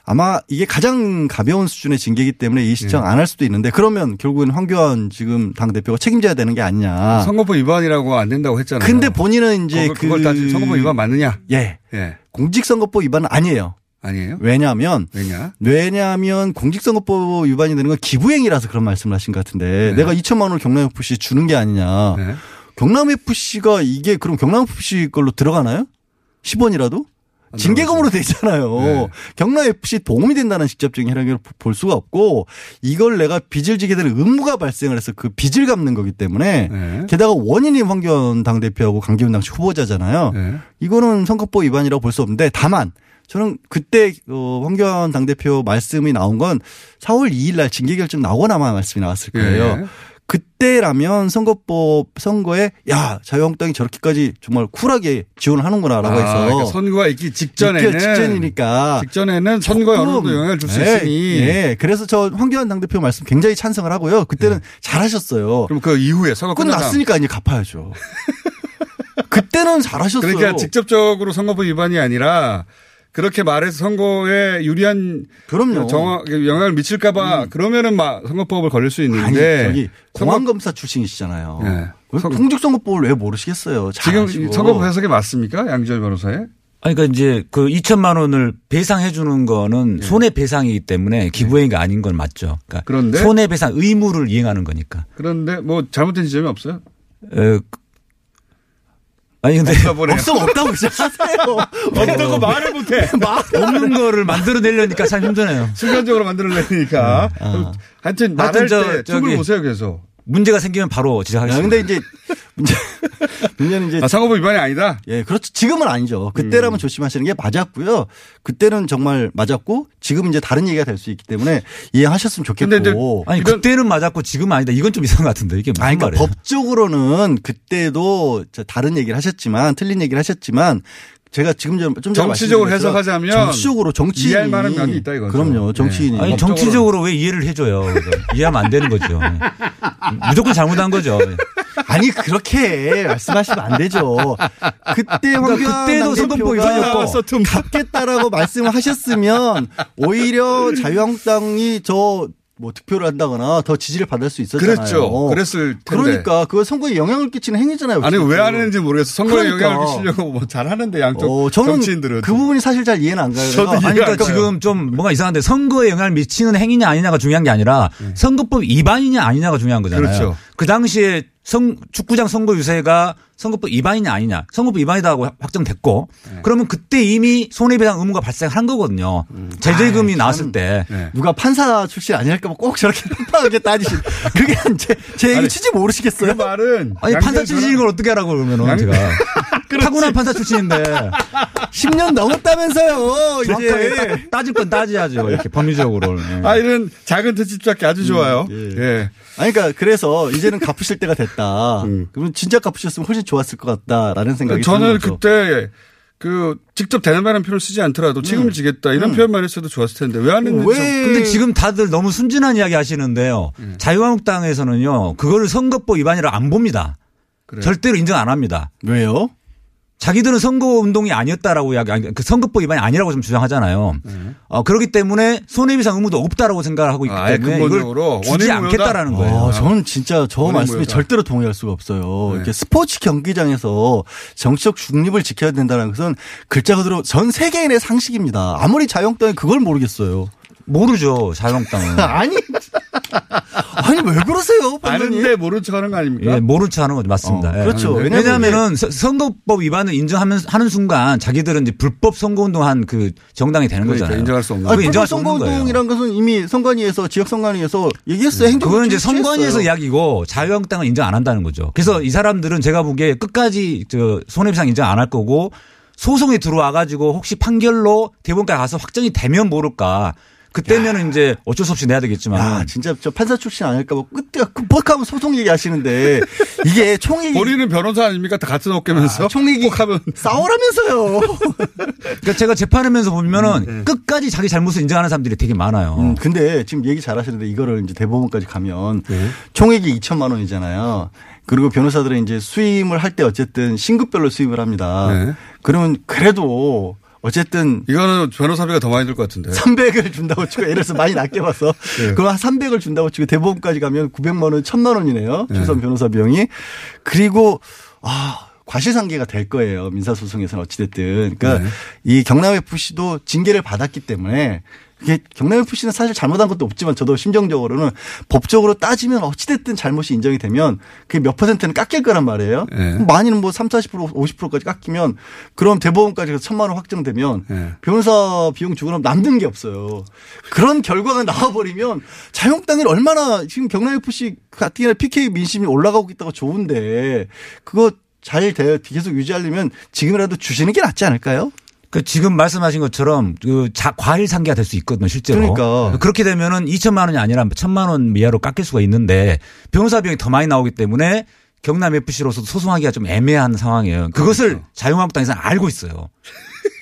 아마 이게 가장 가벼운 수준의 징계이기 때문에 이의 신청 네. 안할 수도 있는데 그러면 결국은 황교안 지금 당 대표가 책임져야 되는 게 아니냐. 선거법 위반이라고 안 된다고 했잖아요. 근데 본인은 이제 그걸, 그걸 따지 선거법 위반 맞느냐? 예. 예. 공직선거법 위반은 아니에요. 아니에요? 왜냐하면 왜냐? 왜냐하면 공직선거법 위반이 되는 건 기부행위라서 그런 말씀을 하신 것 같은데 네. 내가 2천만 원을 경남FC 주는 게 아니냐. 네. 경남FC가 이게 그럼 경남FC 걸로 들어가나요? 10원이라도? 징계금으로 되잖아요. 네. 경남 FC 도움이 된다는 직접적인 혈액을 볼 수가 없고 이걸 내가 빚을 지게 되는 의무가 발생을 해서 그 빚을 갚는 거기 때문에 네. 게다가 원인이 황교안 당 대표하고 강기훈 당시 후보자잖아요. 네. 이거는 선거법 위반이라고 볼 수 없는데 다만 저는 그때 어, 황교안 당대표 말씀이 나온 건 4월 2일 날 징계 결정 나오고 나만 말씀이 나왔을 거예요. 예. 그때라면 선거법 선거에 야 자유한국당이 저렇게까지 정말 쿨하게 지원을 하는구나라고 아, 해서 그러니까 선거가 있기 직전에는 직전이니까 직전에는 선거에 어느 정도 조금, 영향을 줄수 예, 있으니 예. 그래서 저 황교안 당대표 말씀 굉장히 찬성을 하고요. 그때는 잘하셨어요. 예. 그럼 그 이후에 선거 끝났으니까 이제 갚아야죠. 그때는 잘하셨어요. 그러니까 직접적으로 선거법 위반이 아니라 그렇게 말해서 선거에 유리한 그럼요. 정확 영향을 미칠까봐 그러면은 막 선거법을 걸릴 수 아니 있는데 저기 선거- 공안검사 출신이시잖아요. 네. 공직선거법을 왜 모르시겠어요? 잘 지금 아시고. 선거법 해석이 맞습니까? 양지열 변호사의? 아니, 그러니까 이제 그 2천만 원을 배상해 주는 거는 손해 배상이기 때문에 기부행위가 아닌 건 맞죠. 그러니까 그런데? 손해 배상 의무를 이행하는 거니까. 그런데 뭐 잘못된 지점이 없어요? 에, 아니 근데. 없으면 없다고 하세요. 없다고 말을 못해. 없는 거를 만들어내려니까 참 힘드네요. 순간적으로 만들어내니까. 하여튼 말할 저- 때 저기 보세요 계속. 문제가 생기면 바로 야, 지적하겠습니다. 근데 이제 문제, 문제는 이제 아, 선거법 위반이 아니다. 예, 그렇죠. 지금은 아니죠. 그때라면 음. 조심하시는 게 맞았고요. 그때는 정말 맞았고 지금 이제 다른 얘기가 될 수 있기 때문에 이해하셨으면 좋겠고. 아니 그때는 맞았고 지금은 아니다. 이건 좀 이상한 것 같은데 이게 무슨 아니, 그러니까 말이에요? 법적으로는 그때도 저 다른 얘기를 하셨지만 틀린 얘기를 하셨지만 제가 지금 좀, 좀 정치적으로 해석하자면 정치적으로 정치인이 이해할 만한 면이 있다 이거죠. 그럼요. 정치인이 아니 정치적으로 왜 이해를 해줘요? 이해하면 안 되는 거죠. 네. 무조건 잘못한 거죠. 아니 그렇게 말씀하시면 안 되죠. 그때 그러니까 황교안 그때도 선거법 위반이었고. 갚겠다라고 말씀을 하셨으면 오히려 자유한국당이 저 뭐 득표를 한다거나 더 지지를 받을 수 있었잖아요. 그랬죠. 그랬을 텐데. 그러니까 그거 선거에 영향을 끼치는 행위잖아요. 아니 왜 안 했는지 모르겠어. 선거에 그러니까. 영향을 끼치려고 뭐 잘하는데 양쪽 어, 저는 정치인들은 그 부분이 사실 잘 이해는 안 가요. 저도. 아니, 그러니까 지금 좀 뭔가 이상한데 선거에 영향을 미치는 행위냐 아니냐가 중요한 게 아니라 선거법 위반이냐 아니냐가 중요한 거잖아요. 네. 그렇죠. 그 당시에 성, 축구장 선거 유세가 선거법 위반이냐 아니냐 선거법 위반이다고 확정됐고 네. 그러면 그때 이미 손해배상 의무가 발생한 거거든요. 제재금이 아이, 나왔을 참. 때. 네. 누가 판사 출신 아닐까 꼭 저렇게 팍팍하게 따지신 그게 제, 제 얘기 아니, 취지 모르시겠어요? 그 말은 아니 판사 출신인 걸 어떻게 하라고 그러면은 양- 제가 타고난 판사 출신인데 10년 넘었다면서요. 정확하게 이제. 따- 따질 건 따져야죠 이렇게 법리적으로. 네. 아 이런 작은 특집 잡기 아주 좋아요. 예. 예. 아니, 그러니까 그래서 이제는 갚으실 때가 됐다. 그러면 진짜 갚으셨으면 훨씬 좋았을 것 같다라는 생각이 저는. 그때 그 직접 대단한 표현을 쓰지 않더라도 책임을 지겠다 이런 표현만 했어도 좋았을 텐데 왜 안 했는지 좀- 근데 지금 다들 너무 순진한 이야기 하시는데요. 자유한국당에서는요, 그거를 선거법 위반이라 안 봅니다. 절대로 인정 안 합니다. 왜요? 자기들은 선거 운동이 아니었다라고 이야기, 그 선거법 위반이 아니라고 좀 주장하잖아요. 어, 그렇기 때문에 손해배상 의무도 없다라고 생각을 하고 있기 아, 때문에 근본적으로 이걸 주지? 않겠다라는 거예요. 아, 저는 진짜 저 말씀에 무효다. 절대로 동의할 수가 없어요. 네. 이렇게 스포츠 경기장에서 정치적 중립을 지켜야 된다는 것은 글자 그대로 전 세계인의 상식입니다. 아무리 자유한국당이 그걸 모르겠어요. 모르죠, 자유한국당은. 아니, 아니 왜 그러세요, 판사님? 아는데 모른 척하는 거 아닙니까? 예, 모른 척 하는 거죠. 맞습니다. 어, 예. 그렇죠. 왜냐하면 선거법 위반을 인정하면 하는 순간 자기들은 이제 불법 선거운동한 그 정당이 되는 그러니까 거잖아요. 인정할 수 없는 아니, 인정할 불법. 선거운동이란 것은 이미 선관위에서 지역 선관위에서 얘기했어요. 행정 그거는 이제 선관위에서. 이야기고 자유한국당은 인정 안 한다는 거죠. 그래서 이 사람들은 제가 보기에 끝까지 저 손해배상 인정 안 할 거고 소송이 들어와 가지고 혹시 판결로 대법원까지 가서 확정이 되면 모를까. 그때면은 이제 어쩔 수 없이 내야 되겠지만. 야, 진짜 저 판사 출신 아닐까 봐 끝에 급박하면 소송 얘기하시는데 이게 총 얘기 본인은 변호사 아닙니까? 다 같은 업계면서 아, 총 얘기 하면 싸우라면서요. 그러니까 제가 재판하면서 보면은 끝까지 자기 잘못을 인정하는 사람들이 되게 많아요. 음, 근데 지금 얘기 잘 하시는데 이거를 이제 대법원까지 가면 총액이 2천만 원이잖아요. 그리고 변호사들은 이제 수임을 할 때 어쨌든 신급별로 수임을 합니다. 네. 그러면 그래도 어쨌든 이거는 변호사비가 더 많이 들 것 같은데. 300을 준다고 치고 예를 들어서 많이 낮게 봐서 네. 그럼 한 300을 준다고 치고 대법원까지 가면 900만 원, 1000만 원이네요. 네. 최소한 변호사 비용이. 그리고 아 과실상계가 될 거예요. 민사소송에서는 어찌됐든. 그러니까 네. 이 경남 FC도 징계를 받았기 때문에 그게 경남 FC는 사실 잘못한 것도 없지만 저도 심정적으로는 법적으로 따지면 어찌됐든 잘못이 인정이 되면 그게 몇 퍼센트는 깎일 거란 말이에요. 네. 많이는 뭐 3, 40% 50%까지 깎이면 그럼 대법원까지 가서 천만 원 확정되면 네. 변호사 비용 주고 나면 남는 게 없어요. 그런 결과가 나와버리면 자유한국당이 얼마나 지금 경남 FC 같은 경우에 PK 민심이 올라가고 있다고 좋은데 그거 잘 돼, 계속 유지하려면 지금이라도 주시는 게 낫지 않을까요? 그 지금 말씀하신 것처럼 그 자, 과일 상계가 될 수 있거든요, 실제로. 그러니까. 그렇게 되면은 2천만 원이 아니라 1천만 원 이하로 깎일 수가 있는데 변호사 비용이 더 많이 나오기 때문에 경남 FC로서 소송하기가 좀 애매한 상황이에요. 그것을 그렇죠. 자유한국당에서는 알고 있어요.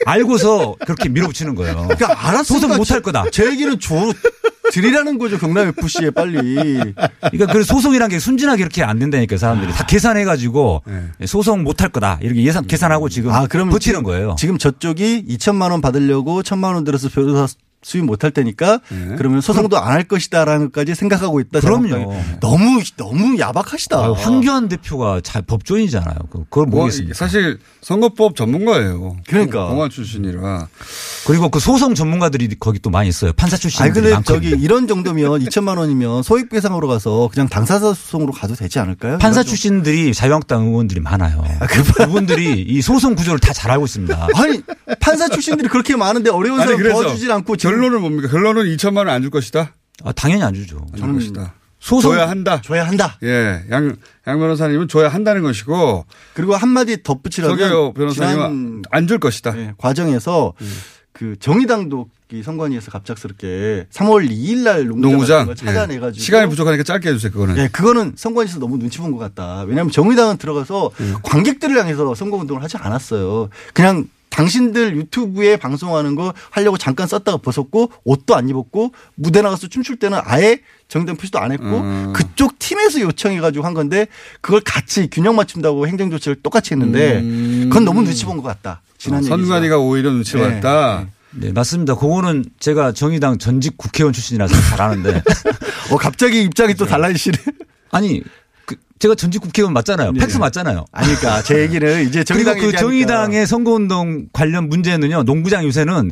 알고서 그렇게 밀어붙이는 거예요. 그러니까 알았으니까 소송 못할 거다. 제 얘기는 줘 드리라는 거죠 경남 FC에 빨리. 그러니까 그 소송이란 게 순진하게 이렇게 안 된다니까 사람들이 다 계산해 가지고 소송 못할 거다 이렇게 예산 계산하고 지금 아, 그러면 버티는 거예요. 지금 저쪽이 2천만 원 받으려고 1천만 원 들어서 변호사 수입 못할 테니까 그러면 소송도 안 할 것이다라는 것까지 생각하고 있다. 그럼요. 너무 너무 야박하시다. 아유, 황교안 대표가 잘 법조인이잖아요. 그- 그걸 뭐 모르겠습니다. 사실 선거법 전문가예요. 그러니까. 공안 출신이라. 그리고 그 소송 전문가들이 거기 또 많이 있어요. 판사 아니 출신들이 근데 많거든요. 저기 이런 정도면 2천만 원이면 소액 배상으로 가서 그냥 당사자 소송으로 가도 되지 않을까요? 판사 출신들이 자유한국당 의원들이 많아요. 아, 그 그분들이 이 소송 구조를 다 잘 알고 있습니다. 아니 판사 출신들이 그렇게 많은데 어려운 아니 사람 도와주질 않고 지금 결론은 뭡니까? 결론은 2천만 원 안 줄 것이다. 아, 당연히 안 주죠. 안줄 것이다. 소송 줘야 한다. 줘야 한다. 예, 양, 양 변호사님은 줘야 한다는 것이고. 그리고 한마디 덧붙이라면 변호사님은 안 줄 것이다. 네, 과정에서 그 정의당도 이 선관위에서 갑작스럽게 3월 2일 날 농구장, 농구장 걸 찾아내가지고 예. 시간이 부족하니까 짧게 해주세요. 그거는. 네, 그거는 선관위에서 너무 눈치 본 것 같다. 왜냐하면 정의당은 들어가서 예. 관객들을 향해서 선거운동을 하지 않았어요. 그냥 당신들 유튜브에 방송하는 거 하려고 잠깐 썼다가 벗었고 옷도 안 입었고 무대 나가서 춤출 때는 아예 정당 표시도 안 했고 음. 그쪽 팀에서 요청해가지고 한 건데 그걸 같이 균형 맞춘다고 행정 조치를 똑같이 했는데 그건 너무 눈치 본 것 같다. 지난 음. 어, 선관위가 오히려 눈치를 네, 봤다. 네, 맞습니다. 그거는 제가 정의당 전직 국회의원 출신이라서 잘 아는데. 어, 갑자기 입장이 또 달라지시네. 아니, 그 제가 전직 국회의원 맞잖아요. 네. 팩스 맞잖아요. 아니까 제 얘기는 이제 그리고 정의당 그. 정의당의 선거운동 관련 문제는요. 농구장 유세는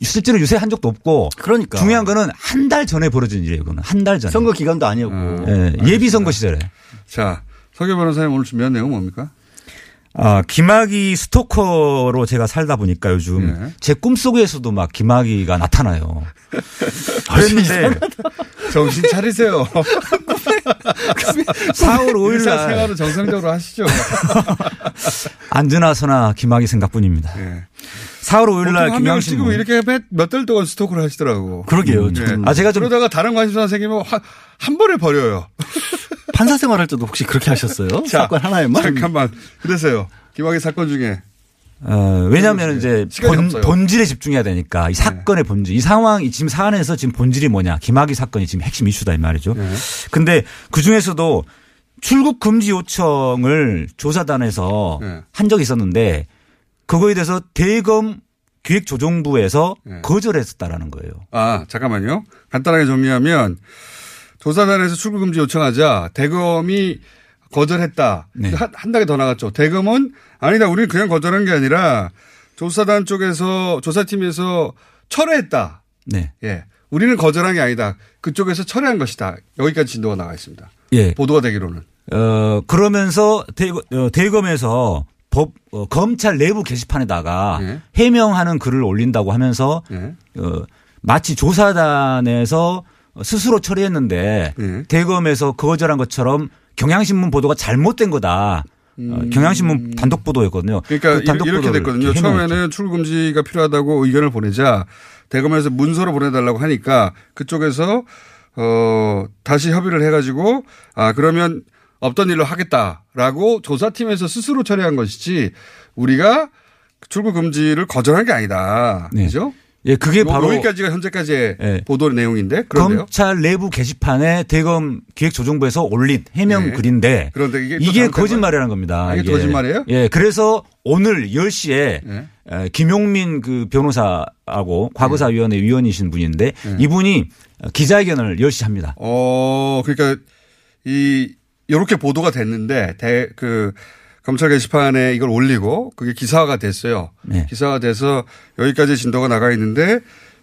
실제로 유세한 적도 없고. 그러니까. 중요한 거는 한 달 전에 벌어진 일이에요. 그거는 한 달 전에. 선거 기간도 아니었고. 음. 예, 예비 선거 시절에. 자, 서기 변호사님 오늘 준비한 내용은 뭡니까? 아, 김학이 스토커로 제가 살다 보니까 요즘 네. 제 꿈속에서도 막 김학이가 나타나요. 그랬는데 정신 차리세요. 4월 5일 일상생활은 날 정상적으로 하시죠. 안드나서나 김학이 생각뿐입니다. 예. 4월 5일 날 김양신 찍으면 이렇게 몇 달 동안 스토크를 하시더라고. 그러게요. 예. 좀 아, 제가 좀- 그러다가 다른 관심사 생기면 한, 한 번에 버려요. 판사 생활할 때도 혹시 그렇게 하셨어요? 자, 사건 하나에만? 잠깐만. 그래서요. 김학의 사건 중에 어, 왜냐하면 이제 시간이 본. 본질에 집중해야 되니까 이 사건의 본질, 이 상황, 이 지금 사안에서 지금 본질이 뭐냐, 김학의 사건이 지금 핵심 이슈다 이 말이죠. 네. 근데 그 중에서도 출국 금지 요청을 조사단에서 네. 한 적이 있었는데 그거에 대해서 대검 기획조정부에서 네. 거절했었다라는 거예요. 아, 잠깐만요. 간단하게 정리하면 조사단에서 출국 금지 요청하자 대검이 거절했다. 네. 한, 한 단계 더 나갔죠. 대검은 아니다. 우리는 그냥 거절한 게 아니라 조사단 쪽에서 조사팀에서 철회했다. 네. 예. 우리는 거절한 게 아니다. 그쪽에서 철회한 것이다. 여기까지 진도가 나가 있습니다. 예. 보도가 되기로는. 어, 그러면서 대, 어, 대검에서 법, 어, 검찰 내부 게시판에다가 네. 해명하는 글을 올린다고 하면서 예. 어, 마치 조사단에서 스스로 처리했는데 네. 대검에서 거절한 것처럼 경향신문 보도가 잘못된 거다. 어, 경향신문 단독 보도였거든요. 음. 그러니까 그 단독 이- 이렇게 됐거든요. 처음에는 출국 금지가 필요하다고 의견을 보내자 대검에서 문서로 보내달라고 하니까 그쪽에서 어 다시 협의를 해가지고 아 그러면 없던 일로 하겠다라고 조사팀에서 스스로 처리한 것이지 우리가 출국 금지를 거절한 게 아니다. 네. 그죠? 예, 그게 뭐 바로 여기까지가 현재까지의 예. 보도 내용인데 그런데요. 검찰 내부 게시판에 대검 기획조정부에서 올린 해명 네. 글인데 그런데 이게 또 이게 거짓말이라는 겁니다. 아, 이게 거짓말이에요? 예, 그래서 오늘 10시에 네. 에, 김용민 그 변호사하고 과거사위원회 위원이신 분인데 네. 이분이 기자회견을 10시 합니다. 어, 그러니까 이 요렇게 보도가 됐는데 대 그 검찰 게시판에 이걸 올리고 그게 기사화가 됐어요. 네. 기사화 돼서 여기까지 진도가 나가 있는데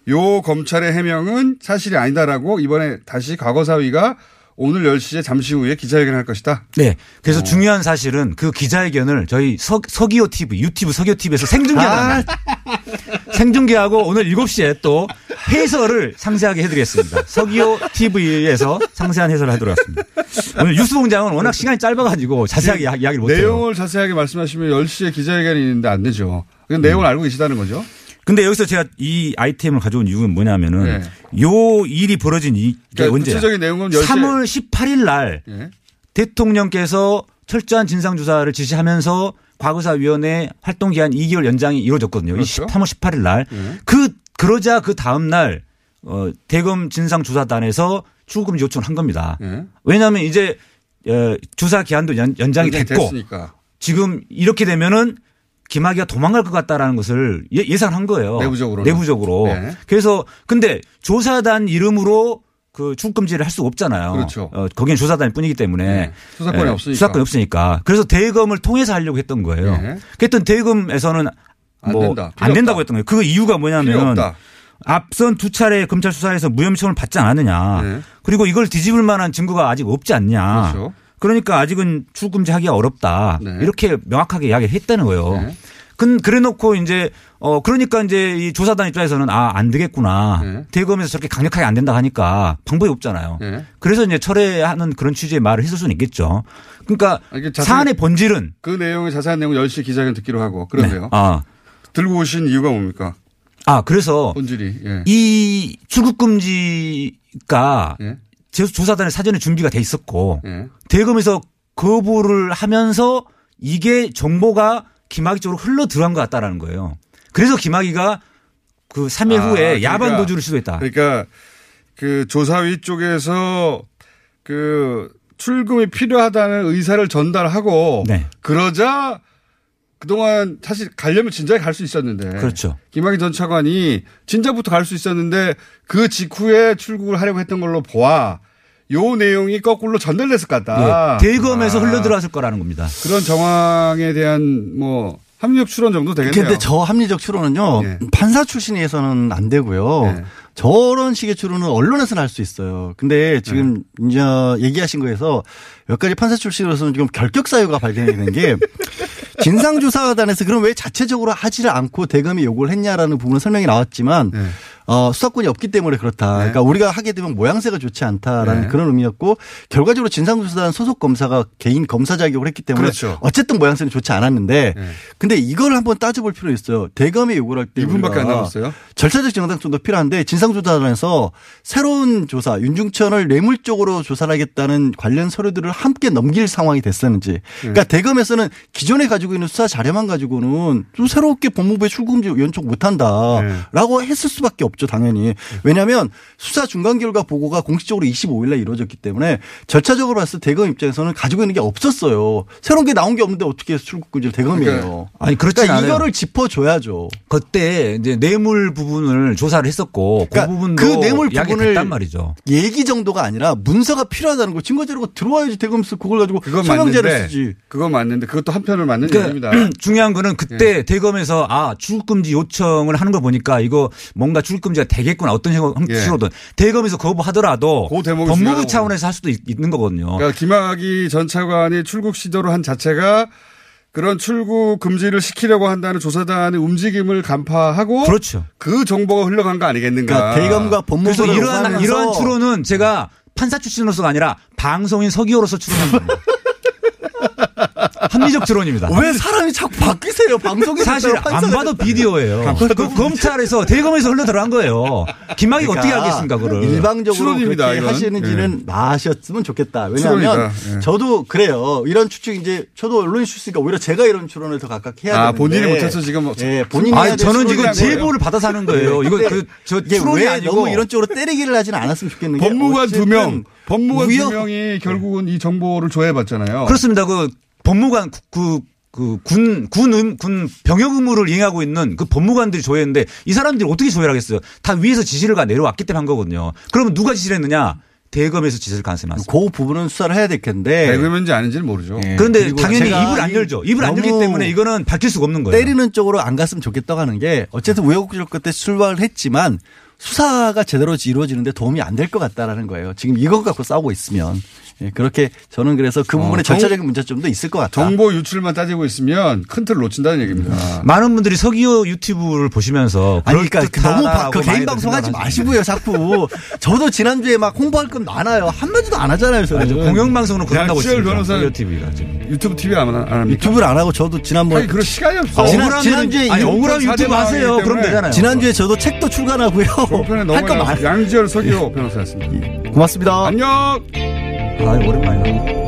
요 검찰의 해명은 사실이 아니다라고 이번에 다시 과거사위가 오늘 10시에 잠시 후에 기자회견을 할 것이다. 네. 어. 그래서 중요한 사실은 그 기자회견을 저희 서, 서기호 TV, 유튜브 서기호 TV에서 생중계합니다. 생중계하고 오늘 7시에 또 해설을 상세하게 해드리겠습니다. 서기호 TV에서 상세한 해설을 하도록 하겠습니다. 오늘 뉴스 공장은 워낙 시간이 짧아가지고 자세하게 이야- 이야기를 못해요. 내용을 자세하게 말씀하시면 10시에 기자회견이 있는데 안 되죠. 그 내용을 음. 알고 계시다는 거죠. 근데 여기서 제가 이 아이템을 가져온 이유는 뭐냐면은 네. 요 일이 벌어진 이게 그러니까 언제 구체적인 내용은 10시에 3월 18일 날 예. 대통령께서 철저한 진상 조사를 지시하면서 과거사위원회 활동 기한 2개월 연장이 이루어졌거든요. 그렇죠. 3월 18일 날. 예. 그, 그러자 그 다음날, 어, 대검 진상조사단에서 출금지 요청을 한 겁니다. 예. 왜냐하면 이제, 어, 조사 기한도 연, 연장이 됐고 됐으니까. 지금 이렇게 되면은 김학이가 도망갈 것 같다라는 것을 예, 예상한 거예요. 내부적으로는. 내부적으로. 네. 그래서 근데 조사단 이름으로 그 출금지를 할 수가 없잖아요. 그렇죠. 어, 거기는 조사단일 뿐이기 때문에 네. 수사권이 예, 없으니까. 수사권이 없으니까. 그래서 대검을 통해서 하려고 했던 거예요. 네. 그랬던 대검에서는 안 뭐 된다. 안 된다고. 했던 거예요. 그 이유가 뭐냐면. 앞선 두 차례 검찰 수사에서 무혐의처분을 받지 않았느냐. 네. 그리고 이걸 뒤집을 만한 증거가 아직 없지 않냐. 그렇죠. 그러니까 아직은 출금지 하기가 어렵다. 네. 이렇게 명확하게 이야기를 했다는 거예요. 네. 근 그래 놓고 이제 어 그러니까 이제 이 조사단 입장에서는 아 안 되겠구나 네. 대검에서 저렇게 강력하게 안 된다 하니까 방법이 없잖아요. 네. 그래서 이제 철회하는 그런 취지의 말을 했을 수는 있겠죠. 그러니까 자세히- 사안의 본질은 그 내용의 자세한 내용 10시 기자회견 듣기로 하고 그런데요. 아. 들고 오신 이유가 뭡니까? 아 그래서 본질이 예. 이 출국 금지가 예. 제- 조사단의 사전에 준비가 돼 있었고 예. 대검에서 거부를 하면서 이게 정보가 김학의 쪽으로 흘러 들어간 것 같다라는 거예요. 그래서 김학의가 그 3일 아, 후에 그러니까- 야반 도주를 시도했다. 그러니까 그 조사위 쪽에서 그 출금이 필요하다는 의사를 전달하고 네. 그러자 그동안 사실 가려면 진작에 갈 수 있었는데 그렇죠. 김학의 전 차관이 진작부터 갈 수 있었는데 그 직후에 출국을 하려고 했던 걸로 보아 요 내용이 거꾸로 전달됐을 것 같다. 예, 대검에서 아, 흘러 들어왔을 거라는 겁니다. 그런 정황에 대한 뭐 합리적 추론 정도 되겠네요. 근데 저 합리적 추론은요 예. 판사 출신에서는 안 되고요. 예. 저런 식의 추론은 언론에서는 할 수 있어요. 근데 지금 네. 이제 얘기하신 거에서 몇 가지 판사 출신으로서는 지금 결격 사유가 발견이 되는 게 진상조사단에서 그럼 왜 자체적으로 하지를 않고 대검이 요구를 했냐라는 부분은 설명이 나왔지만 네. 어, 수사권이 없기 때문에 그렇다. 그러니까 우리가 하게 되면 모양새가 좋지 않다라는 네. 그런 의미였고 결과적으로 진상조사단 소속 검사가 개인 검사 자격을 했기 때문에 그렇죠. 어쨌든 모양새는 좋지 않았는데 네. 근데 이걸 한번 따져볼 필요 있어요. 대검이 요구를 할 때 2분밖에 안 남았어요. 절차적 정당성도 필요한데 진상조사단에서 새로운 조사 윤중천을 뇌물적으로 조사를 하겠다는 관련 서류들을 함께 넘길 상황이 됐었는지 네. 그러니까 대검에서는 기존에 가지고 있는 수사 자료만 가지고는 좀 새롭게 법무부에 출금지 연촉 네. 못한다라고 했을 수밖에 없죠 당연히 왜냐하면 수사 중간 결과 보고가 공식적으로 25일 날 이루어졌기 때문에 절차적으로 봤을 때 대검 입장에서는 가지고 있는 게 없었어요 새로운 게 나온 게 없는데 어떻게 출국금지를 대검이에요 아니 그렇지 그러니까 않아요. 이거를 짚어줘야죠. 그때 이제 뇌물 부분을 조사를 했었고 그러니까 그 부분도 그 뇌물 부분을 됐단 말이죠. 얘기 정도가 아니라 문서가 필요하다는 거 증거 자료가 들어와야지 대검에서 그걸 가지고 설명제를 쓰지. 그건 맞는데 그것도 한편을 맞는 그러니까 얘기입니다. 중요한 거는 그때 예. 대검에서 아 출국금지 요청을 하는 걸 보니까 이거 뭔가 출국 금지가 되겠구나 어떤 예. 형식으로든 대검에서 거부하더라도 그 대목이 법무부 중요하다고. 차원에서 할 수도 있- 있는 거거든요. 그러니까 김학의 전 차관이 출국 시도를 한 자체가 그런 출국 금지를 시키려고 한다는 조사단의 움직임을 간파하고 그렇죠. 그 정보가 흘러간 거 아니겠는가. 그러니까 대검과 그래서 법무부를 이러한 오가면서 이러한 추론은 제가 판사 출신으로서가 아니라 방송인 서기호로서 추론한 겁니다. 합리적 추론입니다. 왜 사람이 자꾸 바뀌세요? 방송에서 사실 안 봐도 비디오예요. 그 검찰에서 대검에서 흘러 들어간 거예요. 김학이가 어떻게 알겠습니까, 그걸? 그러니까 일방적으로 추론입니다, 그렇게 이건. 하시는지는 마셨으면 좋겠다. 왜냐하면. 예. 저도 그래요. 이런 추측 이제 저도 언론인 출신이니까 오히려 제가 이런 추론을 더 가깝게 해야 아, 되는데. 본인이 못해서 지금 뭐- 예, 본인이 아, 저는 이거 아니고요. 제보를 받아서 하는 거예요. 이거 근데 그, 저 이게 추론이 왜 아니고. 너무 이런 쪽으로 때리기를 하진 않았으면 좋겠는 게 법무관 두 명, 법무관 두 명이 결국은 이 정보를 조회해봤잖아요. 그렇습니다. 그 법무관 그, 그 군, 군, 음, 군 병역 의무를 이행하고 있는 그 법무관들이 조회했는데 이 사람들이 어떻게 조회를 하겠어요? 다 위에서 지시를 가 내려왔기 때문에 한 거거든요. 그러면 누가 지시를 했느냐? 대검에서 지시를 가능성이 많습니다. 그 부분은 수사를 해야 될 텐데. 대금인지 아닌지는 모르죠. 예. 그런데 당연히 입을 안이 열죠. 입을 안 열기 때문에 이거는 밝힐 수가 없는 거예요. 때리는 쪽으로 안 갔으면 좋겠다고 하는 게 어쨌든 우여곡절 끝에 출발을 했지만 수사가 제대로 이루어지는데 도움이 안 될 것 같다라는 거예요. 지금 이것 갖고 싸우고 있으면. 예, 그렇게 저는 그래서 그 부분에 어, 정- 절차적인 문제점도 있을 것 같다. 정보 유출만 따지고 있으면 큰 틀을 놓친다는 얘기입니다. 많은 분들이 서기호 유튜브를 보시면서 아니, 그러니까 그 너무 바- 그 개인 많이들 방송 하지 생각하시는데. 마시고요, 자꾸. 저도 지난주에 막 홍보할 건 많아요. 한마디도 안 하잖아요, 저는. 공영방송으로 그런다고 있습니다. 변호사 TV가 지금. 유튜브 TV 안, 안 합니까? 유튜브를 안 하고 저도 지난번 아니, 그럴 시간이 없어. 아, 지난- 지난주에 아니 이- 억울하면 유튜브 하세요. 그럼 되잖아요. 지난주에 저도 책도 출간하고요. 할 거 많아요. 양지열 서기호 변호사였습니다. 고맙습니다. 안녕. 아, 오랜만이다.